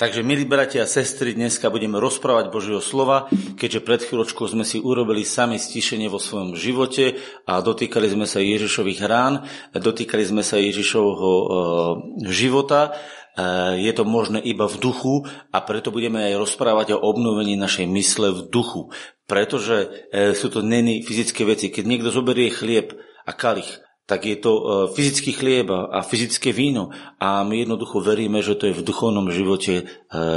Takže, milí bratia a sestry, dneska budeme rozprávať Božieho slova, keďže pred chvíľočkou sme si urobili sami stišenie vo svojom živote a dotýkali sme sa Ježišových rán, dotýkali sme sa Ježišovho e, života. E, je to možné iba v duchu a preto budeme aj rozprávať o obnovení našej mysle v duchu. Pretože e, sú to není fyzické veci. Keď niekto zoberie chlieb a kalich tak je to e, fyzický chlieb a fyzické víno. A my jednoducho veríme, že to je v duchovnom živote e,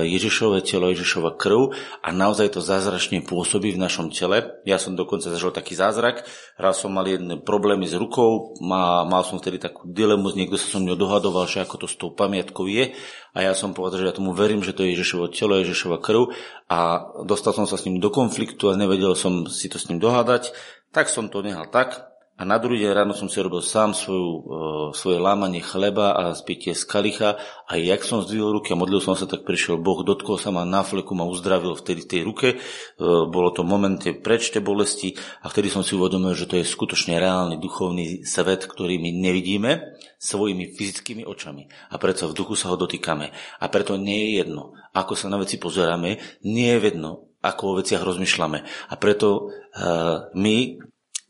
Ježišové telo, Ježišova krv a naozaj to zázračne pôsobí v našom tele. Ja som dokonca zažil taký zázrak. Raz som mal jedné problémy s rukou, mal, mal som vtedy takú dilemu, niekto sa so mnou dohadoval, že ako to s tou pamiatkou je. A ja som povedal, že ja tomu verím, že to je Ježišovo telo, Ježišova krv a dostal som sa s ním do konfliktu a nevedel som si to s ním dohádať. Tak som to nehal tak, a na druhý deň ráno som si robil sám svoju, e, svoje lámanie chleba a zbytie z kalicha a jak som zdvihol ruky a modlil som sa, tak prišiel Boh, dotkol sa ma na fleku, ma uzdravil vtedy tej ruke. E, bolo to v momente preč tej bolesti a vtedy som si uvedomil, že to je skutočne reálny duchovný svet, ktorý my nevidíme svojimi fyzickými očami. A preto v duchu sa ho dotýkame. A preto nie je jedno, ako sa na veci pozeráme, nie je jedno, ako o veciach rozmýšľame. A preto uh, my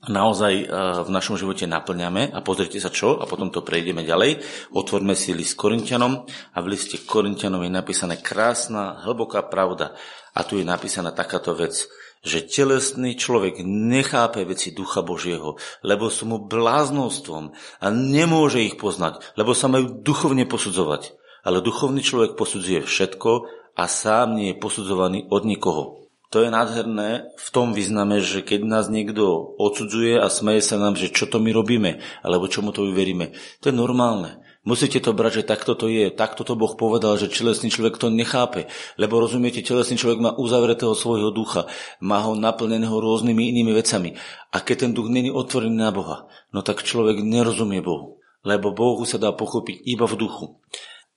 naozaj e, v našom živote naplňame a pozrite sa čo a potom to prejdeme ďalej. Otvorme si list Korintianom a v liste Korintianom je napísané krásna, hlboká pravda a tu je napísaná takáto vec, že telesný človek nechápe veci Ducha Božieho, lebo sú mu bláznostvom a nemôže ich poznať, lebo sa majú duchovne posudzovať. Ale duchovný človek posudzuje všetko a sám nie je posudzovaný od nikoho. To je nádherné v tom význame, že keď nás niekto odsudzuje a smeje sa nám, že čo to my robíme, alebo čomu to veríme, to je normálne. Musíte to brať, že takto to je. Takto to Boh povedal, že telesný človek to nechápe. Lebo rozumiete, telesný človek má uzavretého svojho ducha. Má ho naplneného rôznymi inými vecami. A keď ten duch není otvorený na Boha, no tak človek nerozumie Bohu. Lebo Bohu sa dá pochopiť iba v duchu.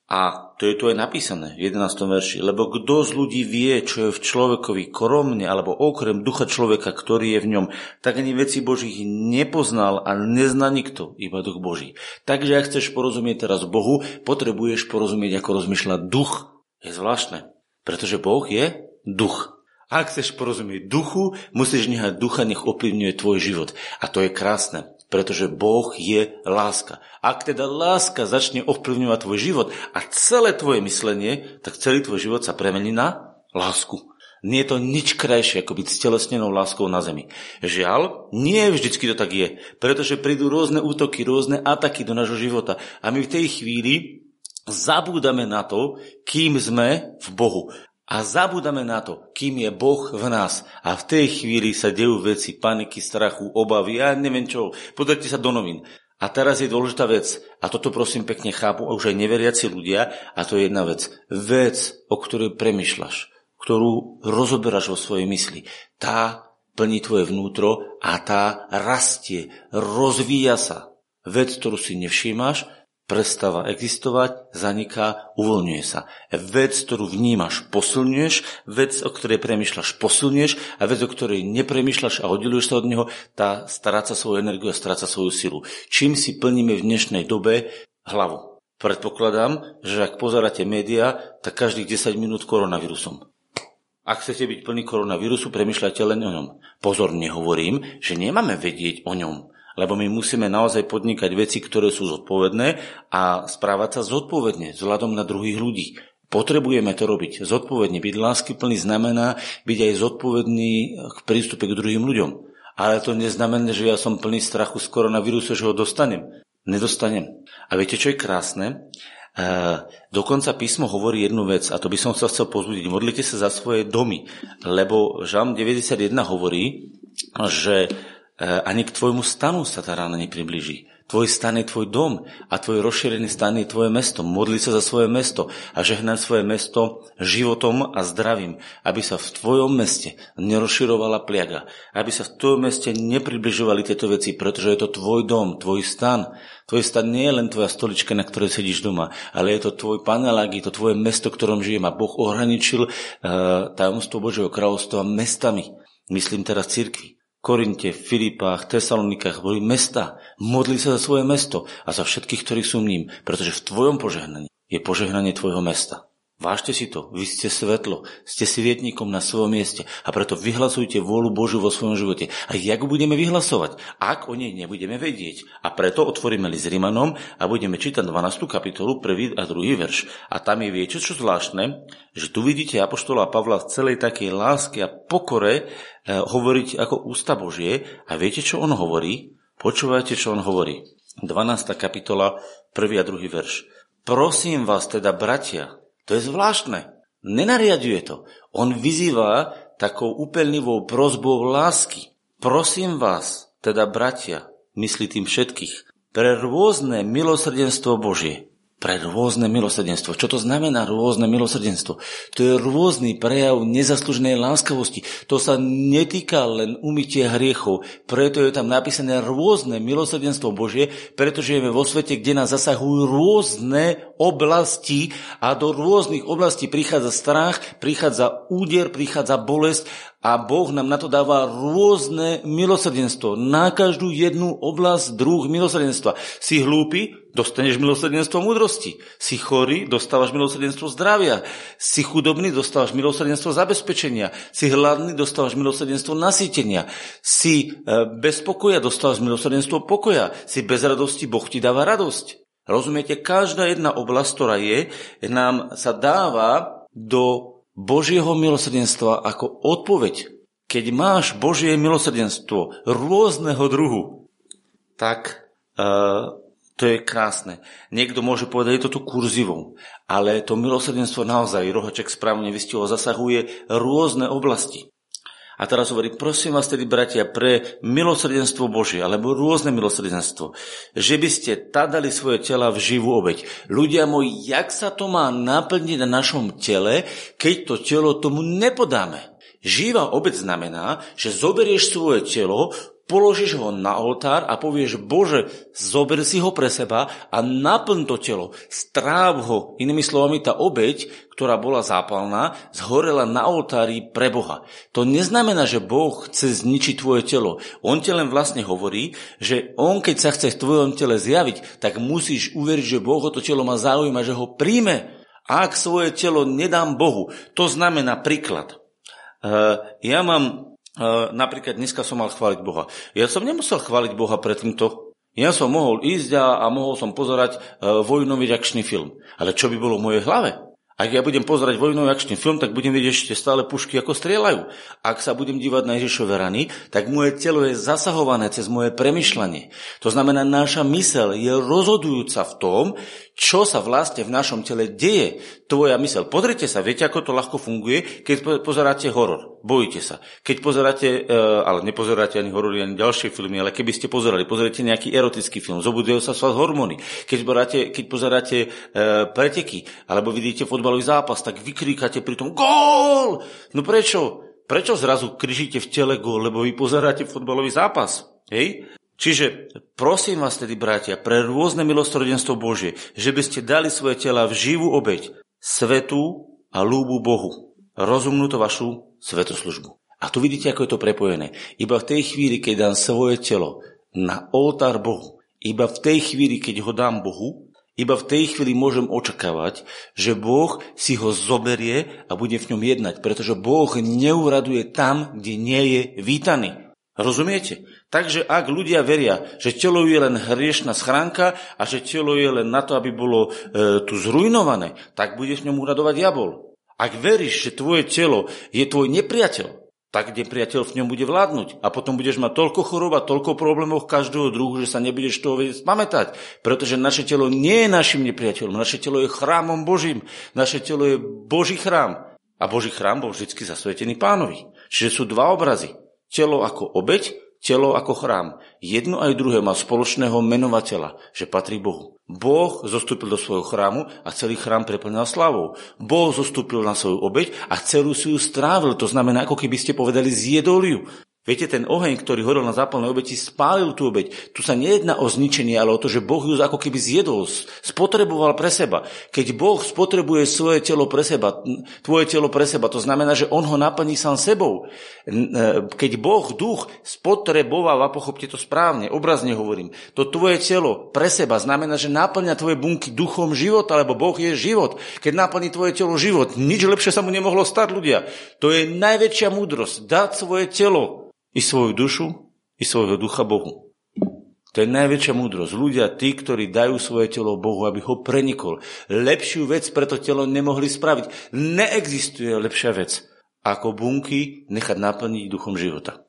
A to je tu aj napísané v 11. verši. Lebo kto z ľudí vie, čo je v človekovi koromne, alebo okrem ducha človeka, ktorý je v ňom, tak ani veci Božích nepoznal a nezná nikto, iba duch Boží. Takže ak chceš porozumieť teraz Bohu, potrebuješ porozumieť, ako rozmýšľa duch. Je zvláštne, pretože Boh je duch. Ak chceš porozumieť duchu, musíš nehať ducha, nech ovplyvňuje tvoj život. A to je krásne pretože Boh je láska. Ak teda láska začne ovplyvňovať tvoj život a celé tvoje myslenie, tak celý tvoj život sa premení na lásku. Nie je to nič krajšie, ako byť stelesnenou láskou na zemi. Žiaľ, nie vždycky to tak je, pretože prídu rôzne útoky, rôzne ataky do nášho života a my v tej chvíli zabúdame na to, kým sme v Bohu. A zabúdame na to, kým je Boh v nás. A v tej chvíli sa dejú veci paniky, strachu, obavy, ja neviem čo. Pozrite sa do novín. A teraz je dôležitá vec, a toto prosím pekne chápu už aj neveriaci ľudia, a to je jedna vec. Vec, o ktorej premyšľaš, ktorú rozoberáš vo svojej mysli, tá plní tvoje vnútro a tá rastie, rozvíja sa. Vec, ktorú si nevšímaš, prestáva existovať, zaniká, uvoľňuje sa. Vec, ktorú vnímaš, posilňuješ, vec, o ktorej premyšľaš, posilňuješ a vec, o ktorej nepremýšľaš a oddeluješ sa od neho, tá stráca svoju energiu a stráca svoju silu. Čím si plníme v dnešnej dobe hlavu? Predpokladám, že ak pozeráte médiá, tak každých 10 minút koronavírusom. Ak chcete byť plný koronavírusu, premyšľajte len o ňom. Pozor, nehovorím, že nemáme vedieť o ňom lebo my musíme naozaj podnikať veci, ktoré sú zodpovedné a správať sa zodpovedne vzhľadom na druhých ľudí. Potrebujeme to robiť. Zodpovedne byť láskyplný znamená byť aj zodpovedný k prístupe k druhým ľuďom. Ale to neznamená, že ja som plný strachu z koronavírusu, že ho dostanem. Nedostanem. A viete, čo je krásne? E, dokonca písmo hovorí jednu vec a to by som sa chcel pozbudiť. Modlite sa za svoje domy, lebo Žalm 91 hovorí, že ani k tvojmu stanu sa tá rána nepribliží. Tvoj stan je tvoj dom a tvoj rozšírený stan je tvoje mesto. Modli sa za svoje mesto a žehnaj svoje mesto životom a zdravím, aby sa v tvojom meste nerozširovala pliaga, aby sa v tvojom meste nepribližovali tieto veci, pretože je to tvoj dom, tvoj stan. Tvoj stan nie je len tvoja stolička, na ktorej sedíš doma, ale je to tvoj panelák, je to tvoje mesto, ktorom žijem a Boh ohraničil uh, tajomstvo Božieho kráľovstva mestami. Myslím teraz cirkvi. Korinte, Filipách, Tesalonikách boli mesta. Modli sa za svoje mesto a za všetkých, ktorí sú ním, pretože v tvojom požehnaní je požehnanie tvojho mesta. Vážte si to, vy ste svetlo, ste svietnikom na svojom mieste a preto vyhlasujte vôľu Božiu vo svojom živote. A jak budeme vyhlasovať, ak o nej nebudeme vedieť? A preto otvoríme list Rimanom a budeme čítať 12. kapitolu, prvý a druhý verš. A tam je viete, čo zvláštne, že tu vidíte Apoštola Pavla v celej takej láske a pokore e, hovoriť ako ústa Božie. A viete, čo on hovorí? Počúvajte, čo on hovorí. 12. kapitola, prvý a druhý verš. Prosím vás teda, bratia, to je zvláštne. Nenariaduje to. On vyzýva takou úplnivou prozbou lásky. Prosím vás, teda bratia, myslí tým všetkých, pre rôzne milosrdenstvo Božie, pre rôzne milosrdenstvo. Čo to znamená rôzne milosrdenstvo? To je rôzny prejav nezaslužnej láskavosti. To sa netýka len umytia hriechov. Preto je tam napísané rôzne milosrdenstvo Božie, pretože žijeme vo svete, kde nás zasahujú rôzne oblasti a do rôznych oblastí prichádza strach, prichádza úder, prichádza bolesť a Boh nám na to dáva rôzne milosrdenstvo. Na každú jednu oblasť druh milosrdenstva. Si hlúpy, dostaneš milosrdenstvo múdrosti. Si chorý, dostávaš milosrdenstvo zdravia. Si chudobný, dostávaš milosrdenstvo zabezpečenia. Si hladný, dostávaš milosrdenstvo nasýtenia. Si e, bez pokoja, dostávaš milosrdenstvo pokoja. Si bez radosti, Boh ti dáva radosť. Rozumiete, každá jedna oblasť, ktorá je, nám sa dáva do Božieho milosrdenstva ako odpoveď. Keď máš Božie milosrdenstvo rôzneho druhu, tak uh, to je krásne. Niekto môže povedať, je to tu kurzivou, ale to milosrdenstvo naozaj, rohoček správne vystiho, zasahuje rôzne oblasti. A teraz hovorí, prosím vás tedy, bratia, pre milosrdenstvo Božie, alebo rôzne milosrdenstvo, že by ste tadali svoje tela v živú obeď. Ľudia moji, jak sa to má naplniť na našom tele, keď to telo tomu nepodáme? Živá obeď znamená, že zoberieš svoje telo, položíš ho na oltár a povieš, Bože, zober si ho pre seba a naplň to telo, stráv ho. Inými slovami, tá obeď, ktorá bola zápalná, zhorela na oltári pre Boha. To neznamená, že Boh chce zničiť tvoje telo. On ti len vlastne hovorí, že on, keď sa chce v tvojom tele zjaviť, tak musíš uveriť, že Boh o to telo má záujem a že ho príjme. Ak svoje telo nedám Bohu, to znamená príklad. Uh, ja mám napríklad dneska som mal chváliť Boha. Ja som nemusel chváliť Boha pred týmto. Ja som mohol ísť a, a mohol som pozerať uh, vojnový akčný film. Ale čo by bolo v mojej hlave? Ak ja budem pozerať vojnový akčný film, tak budem vidieť ešte stále pušky, ako strieľajú. Ak sa budem dívať na Ježišové rany, tak moje telo je zasahované cez moje premyšľanie. To znamená, naša mysel je rozhodujúca v tom, čo sa vlastne v našom tele deje. Tvoja mysel. Pozrite sa, viete, ako to ľahko funguje, keď pozeráte horor. Bojíte sa. Keď pozeráte, e, ale nepozeráte ani horory, ani ďalšie filmy, ale keby ste pozerali, pozerate nejaký erotický film, zobudujú sa s vás hormóny. Keď, pozeráte, keď pozeráte e, preteky, alebo vidíte fotbalový zápas, tak vykríkate pri tom GÓL! No prečo? Prečo zrazu križíte v tele gól? Lebo vy pozeráte fotbalový zápas. Hej? Čiže prosím vás tedy, bratia, pre rôzne milosrdenstvo Božie, že by ste dali svoje tela v živú obeď, svetú a lúbu Bohu. Rozumnú to vašu svetoslužbu. A tu vidíte, ako je to prepojené. Iba v tej chvíli, keď dám svoje telo na oltár Bohu, iba v tej chvíli, keď ho dám Bohu, iba v tej chvíli môžem očakávať, že Boh si ho zoberie a bude v ňom jednať, pretože Boh neuraduje tam, kde nie je vítaný. Rozumiete? Takže ak ľudia veria, že telo je len hriešna schránka a že telo je len na to, aby bolo e, tu zrujnované, tak budeš v ňom uradovať diabol. Ak veríš, že tvoje telo je tvoj nepriateľ, tak nepriateľ v ňom bude vládnuť. A potom budeš mať toľko chorob a toľko problémov každého druhu, že sa nebudeš toho vedieť pamätať. Pretože naše telo nie je našim nepriateľom. Naše telo je chrámom Božím. Naše telo je Boží chrám. A Boží chrám bol vždy zasvetený pánovi. Čiže sú dva obrazy. Telo ako obeď, telo ako chrám. Jedno aj druhé má spoločného menovateľa, že patrí Bohu. Boh zostúpil do svojho chrámu a celý chrám preplňal slavou. Boh zostúpil na svoju obeď a celú si ju strávil. To znamená, ako keby ste povedali, zjedol ju. Viete, ten oheň, ktorý horel na zápalnej obeti, spálil tú obeť. Tu sa nejedná o zničenie, ale o to, že Boh ju ako keby zjedol, spotreboval pre seba. Keď Boh spotrebuje svoje telo pre seba, tvoje telo pre seba, to znamená, že On ho naplní sám sebou. E, keď Boh duch spotreboval, a pochopte to správne, obrazne hovorím, to tvoje telo pre seba znamená, že naplňa tvoje bunky duchom života, lebo Boh je život. Keď naplní tvoje telo život, nič lepšie sa mu nemohlo stať, ľudia. To je najväčšia múdrosť, dať svoje telo i svoju dušu, i svojho ducha Bohu. To je najväčšia múdrosť. Ľudia, tí, ktorí dajú svoje telo Bohu, aby ho prenikol. Lepšiu vec pre to telo nemohli spraviť. Neexistuje lepšia vec, ako bunky nechať naplniť duchom života.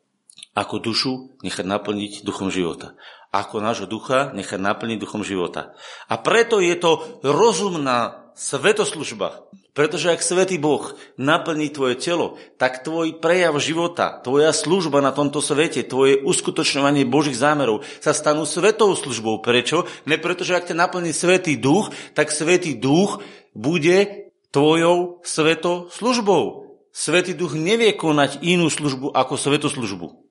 Ako dušu nechať naplniť duchom života. Ako nášho ducha nechať naplniť duchom života. A preto je to rozumná svetoslužba. Pretože ak Svetý Boh naplní tvoje telo, tak tvoj prejav života, tvoja služba na tomto svete, tvoje uskutočňovanie Božích zámerov sa stanú svetou službou. Prečo? Ne preto, že ak ťa naplní Svetý Duch, tak Svetý Duch bude tvojou svetoslužbou. Svetý Duch nevie konať inú službu ako svetoslužbu.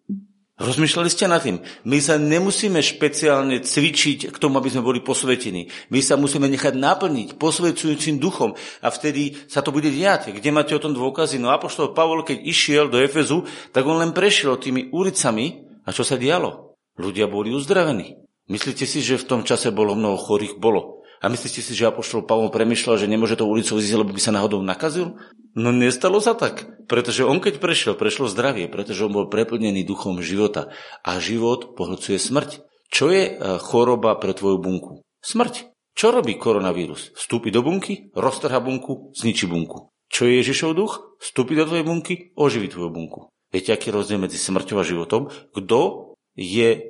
Rozmýšľali ste nad tým? My sa nemusíme špeciálne cvičiť k tomu, aby sme boli posvetení. My sa musíme nechať naplniť posvedcujúcim duchom a vtedy sa to bude diať. Kde máte o tom dôkazy? No Apoštol Pavol, keď išiel do Efezu, tak on len prešiel tými ulicami a čo sa dialo? Ľudia boli uzdravení. Myslíte si, že v tom čase bolo mnoho chorých? Bolo. A myslíte si, že Apoštol Pavol premyšľal, že nemôže to ulicou zísť, lebo by sa náhodou nakazil? No nestalo sa tak, pretože on keď prešiel, prešlo zdravie, pretože on bol preplnený duchom života a život pohľcuje smrť. Čo je e, choroba pre tvoju bunku? Smrť. Čo robí koronavírus? Vstúpi do bunky, roztrha bunku, zničí bunku. Čo je Ježišov duch? Vstúpi do tvojej bunky, oživí tvoju bunku. Viete, aký rozdiel medzi smrťou a životom? Kto je e,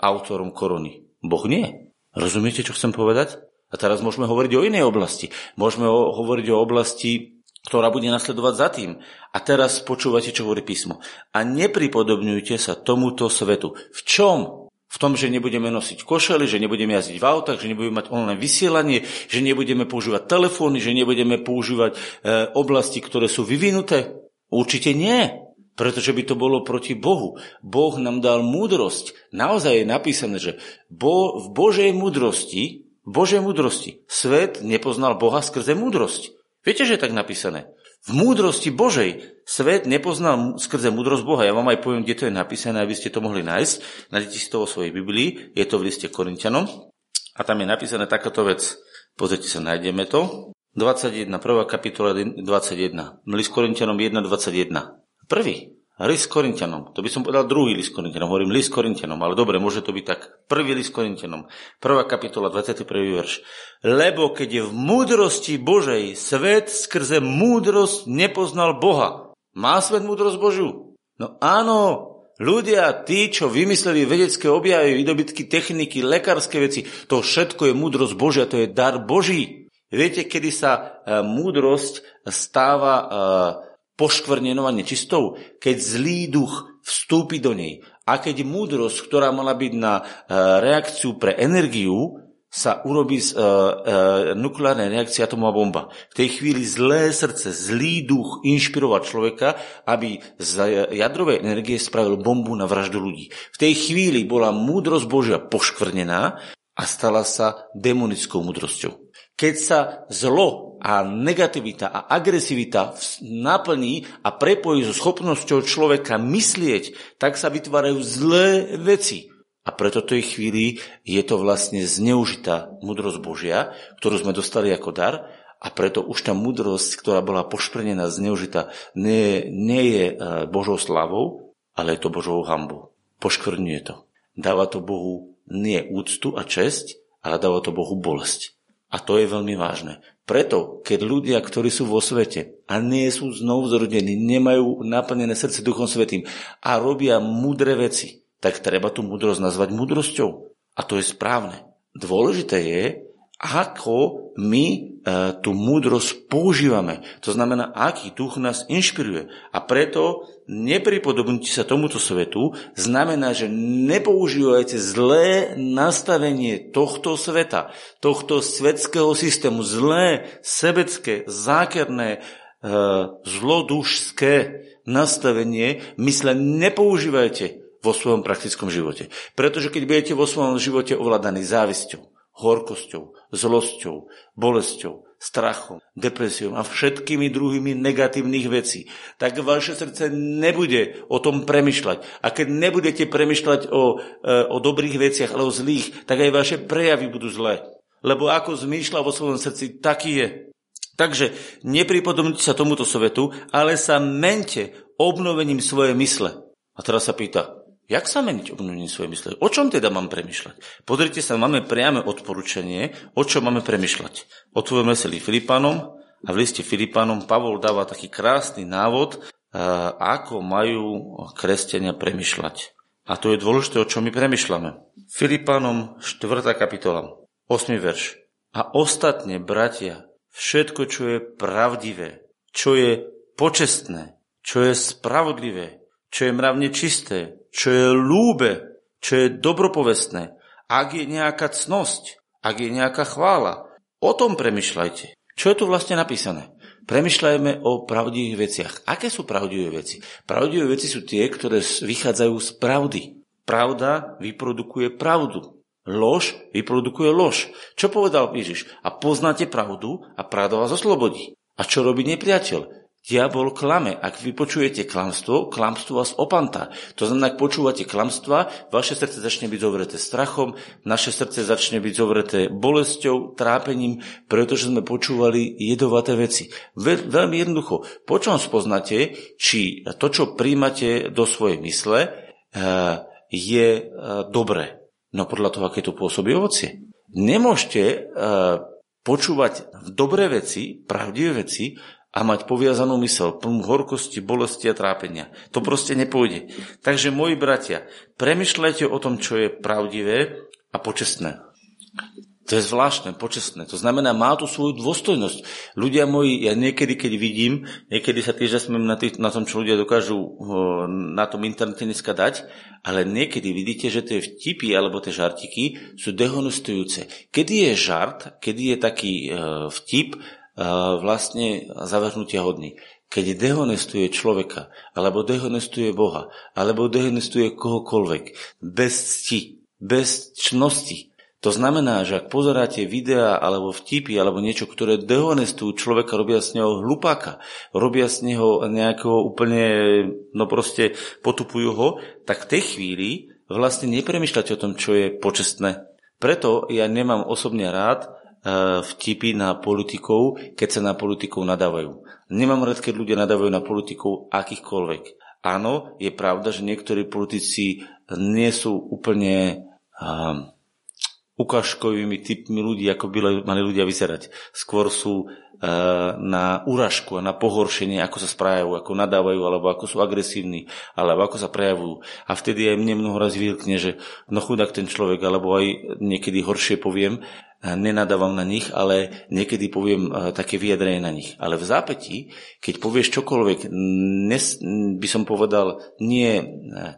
autorom korony? Boh nie. Rozumiete, čo chcem povedať? A teraz môžeme hovoriť o inej oblasti. Môžeme o, hovoriť o oblasti ktorá bude nasledovať za tým. A teraz počúvate, čo hovorí písmo. A nepripodobňujte sa tomuto svetu. V čom? V tom, že nebudeme nosiť košely, že nebudeme jazdiť v autách, že nebudeme mať online vysielanie, že nebudeme používať telefóny, že nebudeme používať e, oblasti, ktoré sú vyvinuté? Určite nie. Pretože by to bolo proti Bohu. Boh nám dal múdrosť. Naozaj je napísané, že bo, v Božej múdrosti, Božej múdrosti svet nepoznal Boha skrze múdrosť. Viete, že je tak napísané? V múdrosti Božej svet nepoznal skrze múdrosť Boha. Ja vám aj poviem, kde to je napísané, aby ste to mohli nájsť. Nájdete si to vo svojej Biblii, je to v liste Korintianom. A tam je napísané takáto vec. Pozrite sa, nájdeme to. 21, prvá kapitola 21. List Korintianom 1, 21. Prvý. List Korintianom. To by som povedal druhý list Korintianom. Hovorím list Korintianom, ale dobre, môže to byť tak. Prvý list Korintianom. Prvá kapitola, 21. verš. Lebo keď je v múdrosti Božej svet skrze múdrosť nepoznal Boha. Má svet múdrosť Božiu? No áno, Ľudia, tí, čo vymysleli vedecké objavy, výdobytky, techniky, lekárske veci, to všetko je múdrosť Božia, to je dar Boží. Viete, kedy sa e, múdrosť stáva e, poškvrnenou a nečistou, keď zlý duch vstúpi do nej a keď múdrosť, ktorá mala byť na e, reakciu pre energiu, sa urobí z e, e, nukleárnej reakcie atomová bomba. V tej chvíli zlé srdce, zlý duch inšpiroval človeka, aby z jadrovej energie spravil bombu na vraždu ľudí. V tej chvíli bola múdrosť Božia poškvrnená a stala sa demonickou múdrosťou. Keď sa zlo a negativita a agresivita naplní a prepojí so schopnosťou človeka myslieť, tak sa vytvárajú zlé veci. A preto tej chvíli je to vlastne zneužitá múdrosť Božia, ktorú sme dostali ako dar a preto už tá múdrosť, ktorá bola pošprnená, zneužitá, nie, nie je e, Božou slavou, ale je to Božou hambou. Poškvrňuje to. Dáva to Bohu nie úctu a česť, ale dáva to Bohu bolesť. A to je veľmi vážne. Preto, keď ľudia, ktorí sú vo svete a nie sú znovu zrodení, nemajú naplnené srdce Duchom Svetým a robia múdre veci, tak treba tú múdrosť nazvať múdrosťou. A to je správne. Dôležité je, ako my e, tú múdrosť používame. To znamená, aký duch nás inšpiruje. A preto nepripodobnite sa tomuto svetu znamená, že nepoužívajte zlé nastavenie tohto sveta, tohto svetského systému, zlé, sebecké, zákerné, zlodušské nastavenie mysle nepoužívajte vo svojom praktickom živote. Pretože keď budete vo svojom živote ovládaní závisťou, horkosťou, zlosťou, bolesťou, strachom, depresiou a všetkými druhými negatívnych vecí, tak vaše srdce nebude o tom premyšľať. A keď nebudete premyšľať o, e, o dobrých veciach, ale o zlých, tak aj vaše prejavy budú zlé. Lebo ako zmýšľa vo svojom srdci, taký je. Takže nepripodobnite sa tomuto svetu, ale sa mente obnovením svojej mysle. A teraz sa pýta, Jak sa meniť obnovením svojej mysle? O čom teda mám premyšľať? Pozrite sa, máme priame odporúčanie, o čom máme premyšľať. Otvoríme sa Filipanom a v liste Filipanom Pavol dáva taký krásny návod, ako majú kresťania premyšľať. A to je dôležité, o čom my premyšľame. Filipanom 4. kapitola, 8. verš. A ostatne, bratia, všetko, čo je pravdivé, čo je počestné, čo je spravodlivé, čo je mravne čisté, čo je lúbe, čo je dobropovestné, ak je nejaká cnosť, ak je nejaká chvála, o tom premyšľajte. Čo je tu vlastne napísané? Premyšľajme o pravdivých veciach. Aké sú pravdivé veci? Pravdivé veci sú tie, ktoré vychádzajú z pravdy. Pravda vyprodukuje pravdu. Lož vyprodukuje lož. Čo povedal Ježiš? A poznáte pravdu a pravda vás oslobodí. A čo robí nepriateľ? Diabol klame. Ak vy počujete klamstvo, klamstvo vás opantá. To znamená, ak počúvate klamstva, vaše srdce začne byť zovreté strachom, naše srdce začne byť zovreté bolesťou, trápením, pretože sme počúvali jedovaté veci. Ve, veľmi jednoducho, po čom spoznáte, či to, čo príjmate do svojej mysle, eh, je eh, dobré. No podľa toho, aké to pôsobí ovocie. Nemôžete eh, počúvať dobré veci, pravdivé veci, a mať poviazanú mysel, plnú horkosti, bolesti a trápenia. To proste nepôjde. Takže, moji bratia, premyšľajte o tom, čo je pravdivé a počestné. To je zvláštne, počestné. To znamená, má tu svoju dôstojnosť. Ľudia moji, ja niekedy, keď vidím, niekedy sa tiež zasmiem na, tých, na tom, čo ľudia dokážu na tom internete dneska dať, ale niekedy vidíte, že tie vtipy alebo tie žartiky sú dehonestujúce. Kedy je žart, kedy je taký e, vtip, vlastne zavrhnutia hodný. Keď dehonestuje človeka, alebo dehonestuje Boha, alebo dehonestuje kohokoľvek, bez cti, bez čnosti, to znamená, že ak pozeráte videá alebo vtipy alebo niečo, ktoré dehonestujú človeka, robia z neho hlupáka, robia z neho nejakého úplne, no proste potupujú ho, tak v tej chvíli vlastne nepremýšľate o tom, čo je počestné. Preto ja nemám osobne rád vtipy na politikov, keď sa na politikov nadávajú. Nemám rád, keď ľudia nadávajú na politikov akýchkoľvek. Áno, je pravda, že niektorí politici nie sú úplne um, ukážkovými typmi ľudí, ako by mali ľudia vyzerať. Skôr sú uh, na úražku a na pohoršenie, ako sa správajú, ako nadávajú, alebo ako sú agresívni, alebo ako sa prejavujú. A vtedy aj mne mnoho raz vylkne, že no chudák ten človek, alebo aj niekedy horšie poviem, nenadávam na nich, ale niekedy poviem eh, také vyjadrenie na nich. Ale v zápäti, keď povieš čokoľvek, nes, by som povedal, nie eh,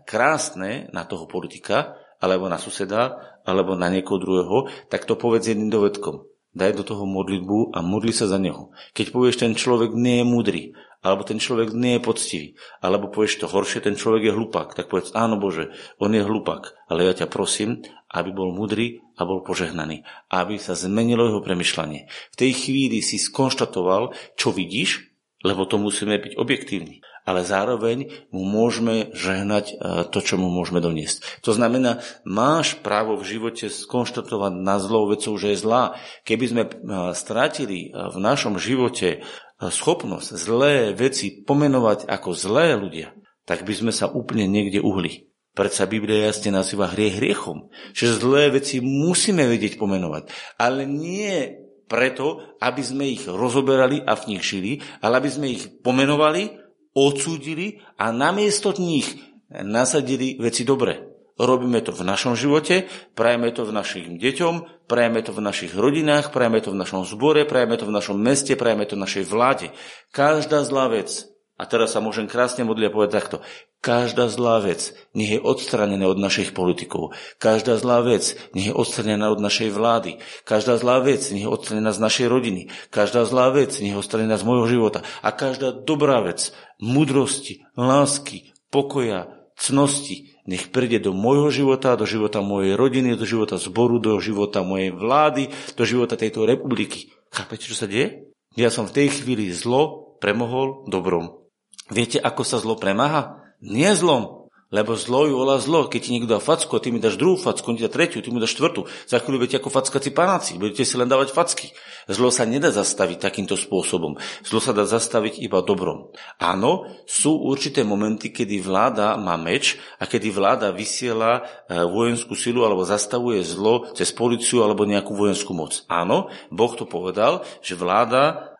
krásne na toho politika, alebo na suseda, alebo na niekoho druhého, tak to povedz jedným dovedkom. Daj do toho modlitbu a modli sa za neho. Keď povieš, ten človek nie je múdry, alebo ten človek nie je poctivý, alebo povieš to horšie, ten človek je hlupák, tak povedz, áno Bože, on je hlupák, ale ja ťa prosím, aby bol mudrý a bol požehnaný, aby sa zmenilo jeho premyšľanie. V tej chvíli si skonštatoval, čo vidíš, lebo to musíme byť objektívni, ale zároveň mu môžeme žehnať e, to, čo mu môžeme doniesť. To znamená, máš právo v živote skonštatovať na zlou vecou, že je zlá. Keby sme e, strátili e, v našom živote schopnosť zlé veci pomenovať ako zlé ľudia, tak by sme sa úplne niekde uhli. Predsa Biblia jasne nazýva hriech hriechom. Že zlé veci musíme vedieť pomenovať. Ale nie preto, aby sme ich rozoberali a v nich žili, ale aby sme ich pomenovali, odsúdili a namiesto nich nasadili veci dobré. Robíme to v našom živote, prajeme to v našich deťom, prajeme to v našich rodinách, prajeme to v našom zbore, prajeme to v našom meste, prajeme to v našej vláde. Každá zlá vec, a teraz sa môžem krásne modliť a povedať takto, Každá zlá vec nech je odstranená od našich politikov. Každá zlá vec nech je odstranená od našej vlády. Každá zlá vec nech je odstranená z našej rodiny. Každá zlá vec nech je odstranená z môjho života. A každá dobrá vec, mudrosti, lásky, pokoja, cnosti, nech príde do môjho života, do života mojej rodiny, do života zboru, do života mojej vlády, do života tejto republiky. Chápete, čo sa deje? Ja som v tej chvíli zlo premohol dobrom. Viete, ako sa zlo premáha? Nie zlom, lebo zlo ju volá zlo. Keď ti niekto dá facku a ty mi dáš druhú facku, on ti dá tretiu, ty mi dáš štvrtú. Za chvíľu budete ako fackaci panáci, budete si len dávať facky. Zlo sa nedá zastaviť takýmto spôsobom. Zlo sa dá zastaviť iba dobrom. Áno, sú určité momenty, kedy vláda má meč a kedy vláda vysiela e, vojenskú silu alebo zastavuje zlo cez policiu alebo nejakú vojenskú moc. Áno, Boh to povedal, že vláda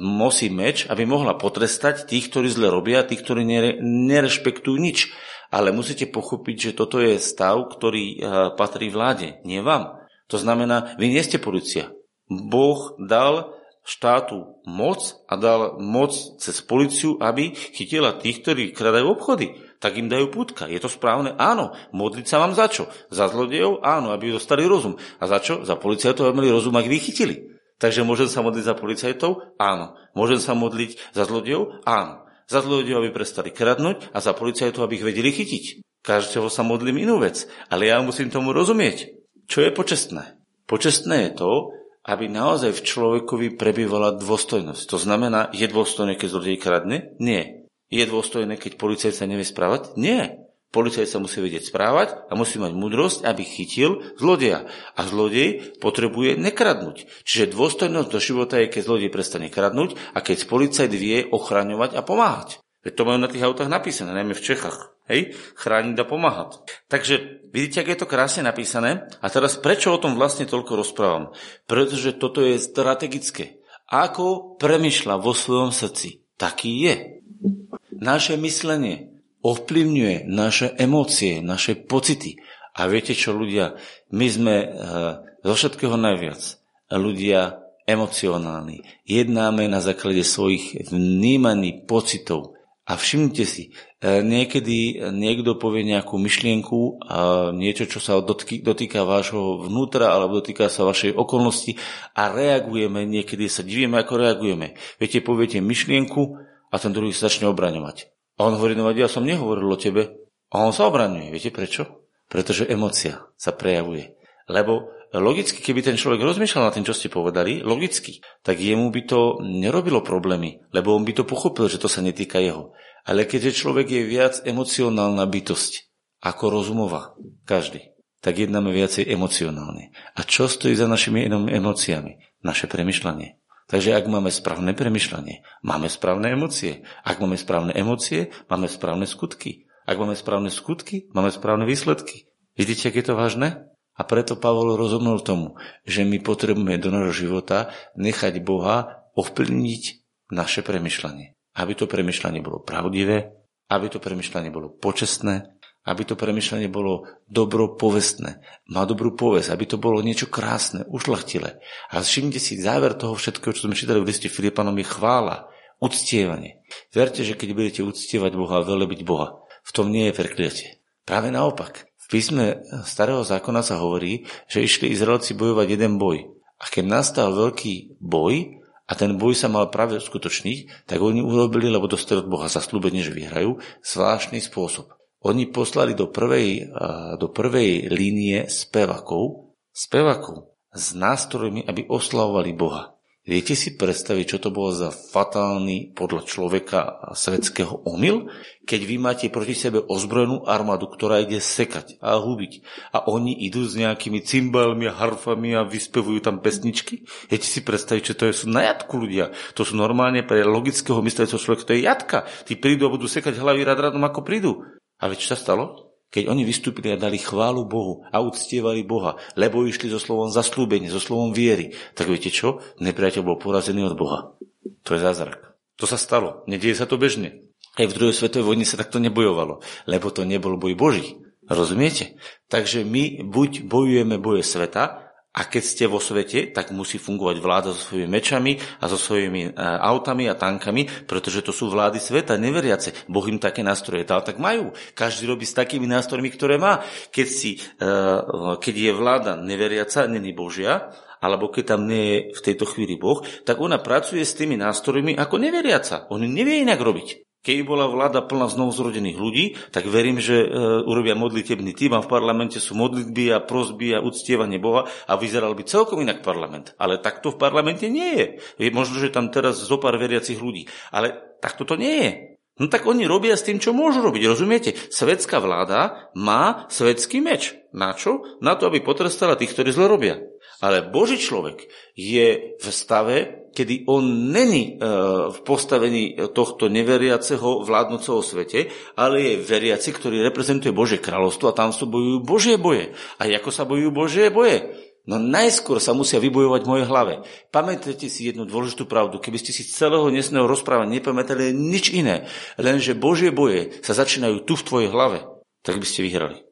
nosí meč, aby mohla potrestať tých, ktorí zle robia, tých, ktorí nerešpektujú nič. Ale musíte pochopiť, že toto je stav, ktorý patrí vláde, nie vám. To znamená, vy nie ste policia. Boh dal štátu moc a dal moc cez policiu, aby chytila tých, ktorí kradajú obchody. Tak im dajú putka. Je to správne? Áno. Modliť sa vám za čo? Za zlodejov? Áno, aby dostali rozum. A za čo? Za policajtov, aby mali rozum, ak vychytili. Takže môžem sa modliť za policajtov? Áno. Môžem sa modliť za zlodejov? Áno. Za zlodejov, aby prestali kradnúť a za policajtov, aby ich vedeli chytiť. Každého sa modlím inú vec, ale ja musím tomu rozumieť. Čo je počestné? Počestné je to, aby naozaj v človekovi prebývala dôstojnosť. To znamená, je dôstojné, keď zlodej kradne? Nie. Je dôstojné, keď policajt sa nevie správať? Nie. Policajt sa musí vedieť správať a musí mať múdrosť, aby chytil zlodeja. A zlodej potrebuje nekradnúť. Čiže dôstojnosť do života je, keď zlodej prestane kradnúť a keď policajt vie ochraňovať a pomáhať. Veď to majú na tých autách napísané, najmä v Čechách. Hej? Chrániť a pomáhať. Takže vidíte, aké je to krásne napísané. A teraz prečo o tom vlastne toľko rozprávam? Pretože toto je strategické. Ako premyšľa vo svojom srdci, taký je. Naše myslenie, ovplyvňuje naše emócie, naše pocity. A viete čo, ľudia, my sme uh, zo všetkého najviac ľudia emocionálni. Jednáme na základe svojich vnímaní, pocitov. A všimnite si, uh, niekedy niekto povie nejakú myšlienku, a niečo, čo sa dotýka vášho vnútra alebo dotýka sa vašej okolnosti a reagujeme, niekedy sa divíme, ako reagujeme. Viete, poviete myšlienku a ten druhý sa začne obraňovať. A on hovorí, no ja som nehovoril o tebe. A on sa obraňuje. Viete prečo? Pretože emocia sa prejavuje. Lebo logicky, keby ten človek rozmýšľal na tým, čo ste povedali, logicky, tak jemu by to nerobilo problémy, lebo on by to pochopil, že to sa netýka jeho. Ale keďže človek je viac emocionálna bytosť ako rozumová, každý, tak jednáme viacej emocionálne. A čo stojí za našimi emóciami? Naše premyšľanie. Takže ak máme správne premyšľanie, máme správne emócie. Ak máme správne emócie, máme správne skutky. Ak máme správne skutky, máme správne výsledky. Vidíte, ak je to vážne? A preto Pavol rozumel tomu, že my potrebujeme do nášho života nechať Boha ovplyvniť naše premyšľanie. Aby to premyšľanie bolo pravdivé, aby to premyšľanie bolo počestné, aby to premyšľanie bolo dobro povestné, má dobrú povesť, aby to bolo niečo krásne, ušlachtilé. A všimnite si, záver toho všetkého, čo sme čítali v liste Filipanom, je chvála, uctievanie. Verte, že keď budete uctievať Boha a velebiť Boha, v tom nie je prekliatie. Práve naopak. V písme starého zákona sa hovorí, že išli Izraelci bojovať jeden boj. A keď nastal veľký boj, a ten boj sa mal práve uskutočniť, tak oni urobili, lebo dostali od Boha zaslúbenie, že vyhrajú, zvláštny spôsob. Oni poslali do prvej, do prvej línie spevakov, spevakov s nástrojmi, aby oslavovali Boha. Viete si predstaviť, čo to bolo za fatálny podľa človeka svetského omyl? Keď vy máte proti sebe ozbrojenú armádu, ktorá ide sekať a hubiť a oni idú s nejakými cymbalmi a harfami a vyspevujú tam pesničky? Viete si predstaviť, čo to sú na jatku ľudia? To sú normálne pre logického mysleceho človeka, to je jatka. Tí prídu a budú sekať hlavy rad radom, ako prídu. A vieš, čo sa stalo? Keď oni vystúpili a dali chválu Bohu a uctievali Boha, lebo išli so slovom zaslúbenie, so slovom viery, tak viete čo? Nepriateľ bol porazený od Boha. To je zázrak. To sa stalo. Nedieje sa to bežne. Aj v druhej svetovej vojne sa takto nebojovalo, lebo to nebol boj Boží. Rozumiete? Takže my buď bojujeme boje sveta, A keď ste vo svete, tak musí fungovať vláda so svojimi mečami a so svojimi e, autami a tankami, pretože to sú vlády sveta, neveriace. Boh im také nástroje dal, tak majú. Každý robí s takými nástrojmi, ktoré má. Keď, si, e, keď je vláda neveriaca, není Božia, alebo keď tam nie je v tejto chvíli Boh, tak ona pracuje s tými nástrojmi ako neveriaca. On nevie inak robiť. Keby bola vláda plná znovuzrodených ľudí, tak verím, že e, urobia modlitebný tým a v parlamente sú modlitby a prosby a uctievanie Boha a vyzeral by celkom inak parlament. Ale takto v parlamente nie je. je možno, že tam teraz zo pár veriacich ľudí. Ale takto to nie je. No tak oni robia s tým, čo môžu robiť. Rozumiete? Svetská vláda má svetský meč. Na čo? Na to, aby potrestala tých, ktorí zle robia. Ale Boží človek je v stave, kedy on není e, v postavení tohto neveriaceho vládnoceho svete, ale je veriaci, ktorý reprezentuje Božie kráľovstvo a tam sa bojujú Božie boje. A ako sa bojujú Božie boje? No najskôr sa musia vybojovať v mojej hlave. Pamätajte si jednu dôležitú pravdu. Keby ste si celého dnesného rozprávania nepamätali nič iné, lenže Božie boje sa začínajú tu v tvojej hlave, tak by ste vyhrali.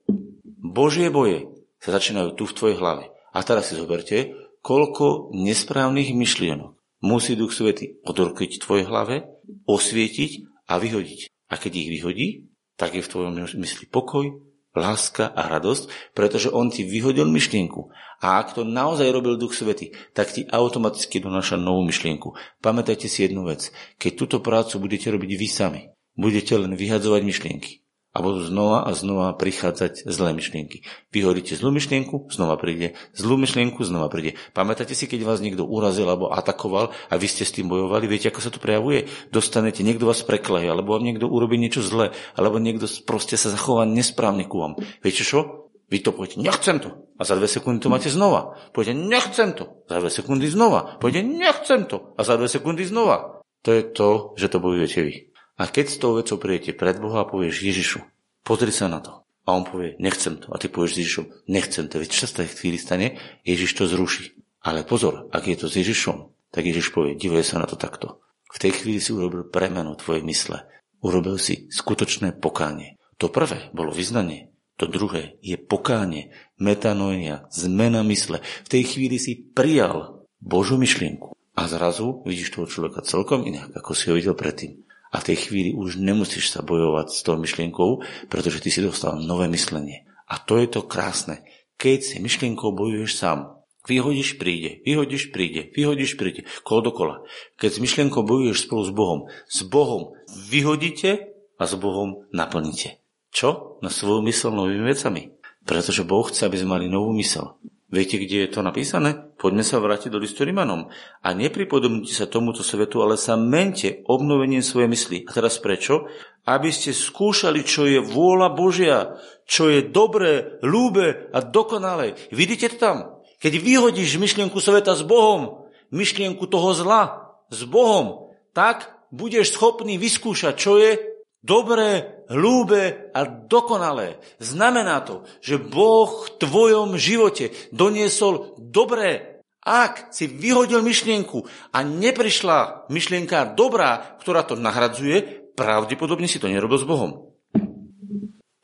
Božie boje sa začínajú tu v tvojej hlave. A teraz si zoberte, koľko nesprávnych myšlienok musí Duch Svety odorkiť v tvojej hlave, osvietiť a vyhodiť. A keď ich vyhodí, tak je v tvojom mysli pokoj, láska a radosť, pretože on ti vyhodil myšlienku. A ak to naozaj robil Duch Svety, tak ti automaticky donáša novú myšlienku. Pamätajte si jednu vec. Keď túto prácu budete robiť vy sami, budete len vyhadzovať myšlienky a budú znova a znova prichádzať zlé myšlienky. Vyhoríte zlú myšlienku, znova príde, zlú myšlienku, znova príde. Pamätáte si, keď vás niekto urazil alebo atakoval a vy ste s tým bojovali, viete, ako sa to prejavuje? Dostanete, niekto vás preklaje, alebo vám niekto urobí niečo zlé, alebo niekto proste sa zachová nesprávne ku vám. Viete čo? Vy to poviete, nechcem to. A za dve sekundy to máte znova. Poviete, nechcem to. Za dve sekundy znova. Poviete, nechcem to. A za dve sekundy znova. To je to, že to bojujete vy. A keď s tou vecou prijete pred Boha a povieš Ježišu, pozri sa na to. A on povie, nechcem to. A ty povieš s Ježišom, nechcem to. Veď čo sa v chvíli stane? Ježiš to zruší. Ale pozor, ak je to s Ježišom, tak Ježiš povie, divuje sa na to takto. V tej chvíli si urobil premenu tvojej mysle. Urobil si skutočné pokánie. To prvé bolo vyznanie. To druhé je pokánie, metanoia, zmena mysle. V tej chvíli si prijal Božú myšlienku. A zrazu vidíš toho človeka celkom inak, ako si ho videl predtým. A v tej chvíli už nemusíš sa bojovať s tou myšlienkou, pretože ty si dostal nové myslenie. A to je to krásne. Keď si myšlienkou bojuješ sám, vyhodíš príde, vyhodíš príde, vyhodíš príde, kolo dokola. Keď s myšlienkou bojuješ spolu s Bohom, s Bohom vyhodíte a s Bohom naplníte. Čo? Na svoju mysl novými vecami. Pretože Boh chce, aby sme mali novú mysel. Viete, kde je to napísané? Poďme sa vrátiť do listu Rimanom. A nepripodobnite sa tomuto svetu, ale sa mente obnovením svojej mysli. A teraz prečo? Aby ste skúšali, čo je vôľa Božia, čo je dobré, ľúbe a dokonalé. Vidíte to tam? Keď vyhodíš myšlienku sveta s Bohom, myšlienku toho zla s Bohom, tak budeš schopný vyskúšať, čo je dobré, hlúbe a dokonalé. Znamená to, že Boh v tvojom živote doniesol dobré. Ak si vyhodil myšlienku a neprišla myšlienka dobrá, ktorá to nahradzuje, pravdepodobne si to nerobil s Bohom.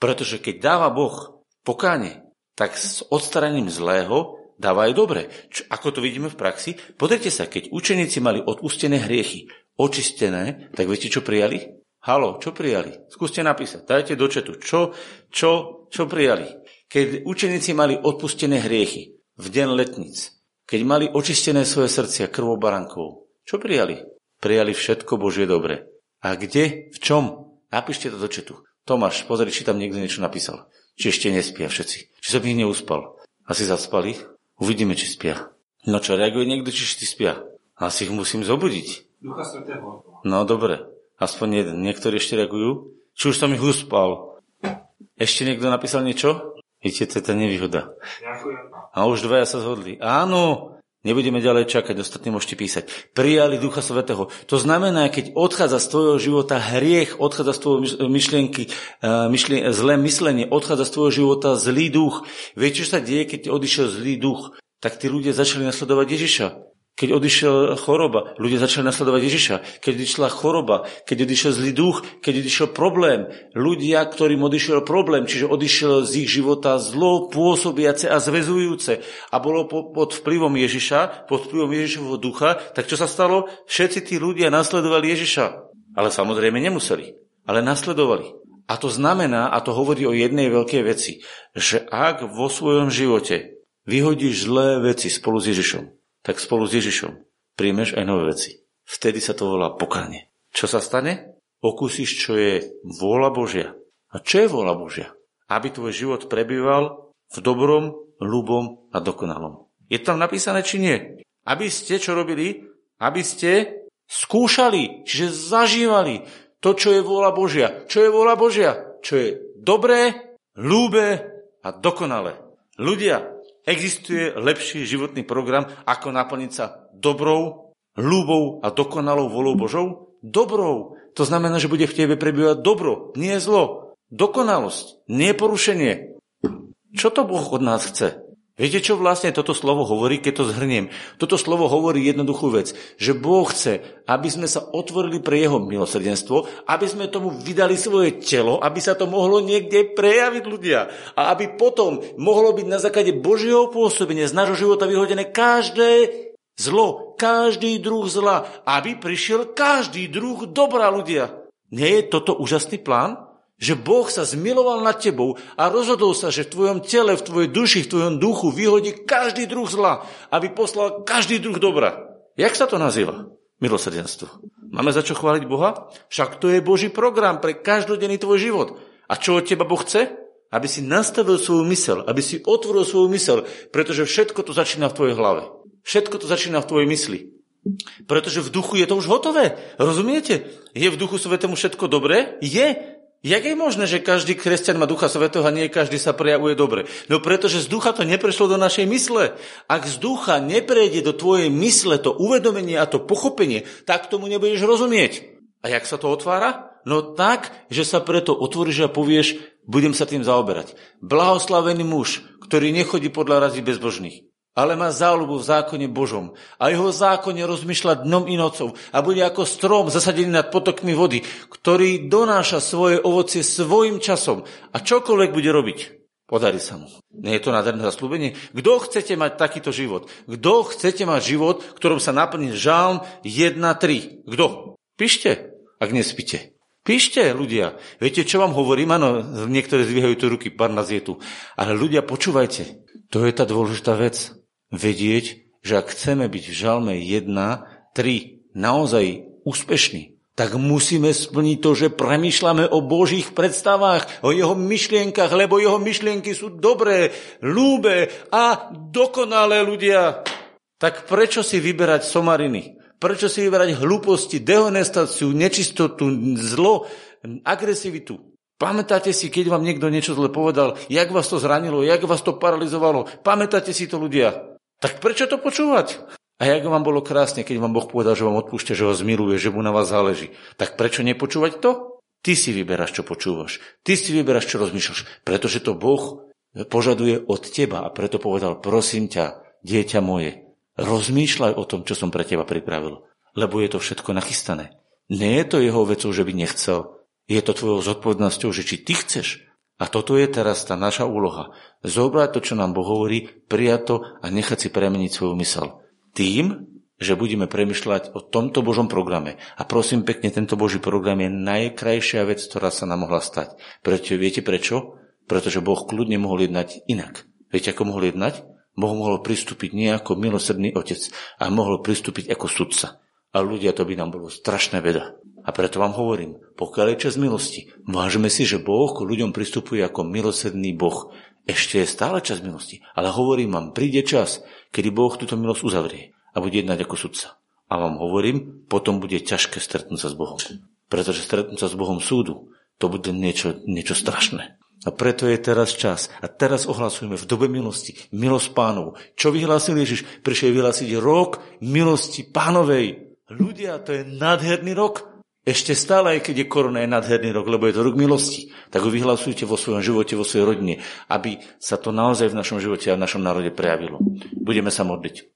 Pretože keď dáva Boh pokáne, tak s odstaraním zlého dáva aj dobre. Čo, ako to vidíme v praxi? Pozrite sa, keď učeníci mali odpustené hriechy, očistené, tak viete, čo prijali? Halo, čo prijali? Skúste napísať, dajte do četu, čo, čo, čo prijali. Keď učeníci mali odpustené hriechy v deň letnic, keď mali očistené svoje srdcia krvou barankov, čo prijali? Prijali všetko Božie dobre. A kde? V čom? Napíšte to do četu. Tomáš, pozri, či tam niekto niečo napísal. Či ešte nespia všetci. Či som ich neuspal. Asi zaspali? Uvidíme, či spia. No čo, reaguje niekto, či ty spia? Asi ich musím zobudiť. Ducha Svetého. No dobre. Aspoň jeden. Niektorí ešte reagujú. Či už som ich uspal. Ešte niekto napísal niečo? Vidíte, to je tá nevýhoda. Ďakujem. A už dvaja sa zhodli. Áno, nebudeme ďalej čakať, ostatní môžete písať. Prijali Ducha Svetého. To znamená, keď odchádza z tvojho života hriech, odchádza z tvojho myšlienky, e, myšlien- zlé myslenie, odchádza z tvojho života zlý duch. Viete, čo sa deje, keď odišiel zlý duch? Tak tí ľudia začali nasledovať Ježiša. Keď odišiel choroba, ľudia začali nasledovať Ježiša. Keď odišla choroba, keď odišiel zlý duch, keď odišiel problém, ľudia, ktorým odišiel problém, čiže odišiel z ich života zlo, pôsobiace a zväzujúce a bolo pod vplyvom Ježiša, pod vplyvom Ježišovho ducha, tak čo sa stalo? Všetci tí ľudia nasledovali Ježiša. Ale samozrejme nemuseli, ale nasledovali. A to znamená, a to hovorí o jednej veľkej veci, že ak vo svojom živote vyhodíš zlé veci spolu s Ježišom, tak spolu s Ježišom príjmeš aj nové veci. Vtedy sa to volá pokánie. Čo sa stane? Okúsiš, čo je vôľa Božia. A čo je vôľa Božia? Aby tvoj život prebýval v dobrom, ľubom a dokonalom. Je tam napísané, či nie? Aby ste čo robili? Aby ste skúšali, čiže zažívali to, čo je vôľa Božia. Čo je vôľa Božia? Čo je dobré, ľúbe a dokonalé. Ľudia, Existuje lepší životný program, ako naplniť sa dobrou, ľúbou a dokonalou volou Božou? Dobrou. To znamená, že bude v tebe prebývať dobro, nie zlo. Dokonalosť, nie porušenie. Čo to Boh od nás chce? Viete, čo vlastne toto slovo hovorí, keď to zhrniem? Toto slovo hovorí jednoduchú vec, že Boh chce, aby sme sa otvorili pre Jeho milosrdenstvo, aby sme tomu vydali svoje telo, aby sa to mohlo niekde prejaviť ľudia a aby potom mohlo byť na základe Božieho pôsobenia z nášho života vyhodené každé zlo, každý druh zla, aby prišiel každý druh dobra ľudia. Nie je toto úžasný plán? Že Boh sa zmiloval nad tebou a rozhodol sa, že v tvojom tele, v tvojej duši, v tvojom duchu vyhodí každý druh zla, aby poslal každý druh dobra. Jak sa to nazýva? Milosrdenstvo. Máme za čo chváliť Boha? Však to je Boží program pre každodenný tvoj život. A čo od teba Boh chce? Aby si nastavil svoju mysel, aby si otvoril svoju mysel, pretože všetko to začína v tvojej hlave. Všetko to začína v tvojej mysli. Pretože v duchu je to už hotové. Rozumiete? Je v duchu svetému všetko dobré? Je. Jak je možné, že každý kresťan má Ducha Svetého a nie každý sa prejavuje dobre? No pretože z ducha to neprešlo do našej mysle. Ak z ducha neprejde do tvojej mysle to uvedomenie a to pochopenie, tak tomu nebudeš rozumieť. A jak sa to otvára? No tak, že sa preto otvoríš a povieš, budem sa tým zaoberať. Blahoslavený muž, ktorý nechodí podľa razí bezbožných ale má záľubu v zákone Božom a jeho zákone rozmýšľa dnom i nocou a bude ako strom zasadený nad potokmi vody, ktorý donáša svoje ovocie svojim časom a čokoľvek bude robiť, podarí sa mu. Nie je to nádherné zaslúbenie? Kto chcete mať takýto život? Kto chcete mať život, ktorom sa naplní žálm 1.3? Kto? Píšte, ak nespíte. Píšte, ľudia. Viete, čo vám hovorím? Áno, niektoré zvíhajú tu ruky, pár nás je tu. Ale ľudia, počúvajte. To je tá dôležitá vec vedieť, že ak chceme byť v žalme 1, 3 naozaj úspešní, tak musíme splniť to, že premýšľame o Božích predstavách, o jeho myšlienkach, lebo jeho myšlienky sú dobré, ľúbe a dokonalé ľudia. Tak prečo si vyberať somariny? Prečo si vyberať hlúposti, dehonestáciu, nečistotu, zlo, agresivitu? Pamätáte si, keď vám niekto niečo zle povedal, jak vás to zranilo, jak vás to paralizovalo? Pamätáte si to ľudia? Tak prečo to počúvať? A jak vám bolo krásne, keď vám Boh povedal, že vám odpúšťa, že ho zmiluje, že mu na vás záleží. Tak prečo nepočúvať to? Ty si vyberáš, čo počúvaš. Ty si vyberáš, čo rozmýšľaš. Pretože to Boh požaduje od teba a preto povedal, prosím ťa, dieťa moje, rozmýšľaj o tom, čo som pre teba pripravil. Lebo je to všetko nachystané. Nie je to jeho vecou, že by nechcel. Je to tvojou zodpovednosťou, že či ty chceš, a toto je teraz tá naša úloha. Zobrať to, čo nám Boh hovorí, prijať to a nechať si premeniť svoju mysel. Tým, že budeme premyšľať o tomto Božom programe. A prosím pekne, tento Boží program je najkrajšia vec, ktorá sa nám mohla stať. Prečo, viete prečo? Pretože Boh kľudne mohol jednať inak. Viete, ako mohol jednať? Boh mohol pristúpiť nie ako milosrdný otec a mohol pristúpiť ako sudca. A ľudia, to by nám bolo strašné veda. A preto vám hovorím, pokiaľ je čas milosti, vážme si, že Boh k ľuďom pristupuje ako milosrdný Boh. Ešte je stále čas milosti, ale hovorím vám, príde čas, kedy Boh túto milosť uzavrie a bude jednať ako sudca. A vám hovorím, potom bude ťažké stretnúť sa s Bohom. Pretože stretnúť sa s Bohom súdu, to bude niečo, niečo strašné. A preto je teraz čas. A teraz ohlasujeme v dobe milosti, milosť pánov. Čo vyhlásil Ježiš? Prišiel vyhlásiť rok milosti pánovej. Ľudia, to je nádherný rok. Ešte stále, aj keď je korona, je nádherný rok, lebo je to rok milosti, tak ho vyhlasujte vo svojom živote, vo svojej rodine, aby sa to naozaj v našom živote a v našom národe prejavilo. Budeme sa modliť.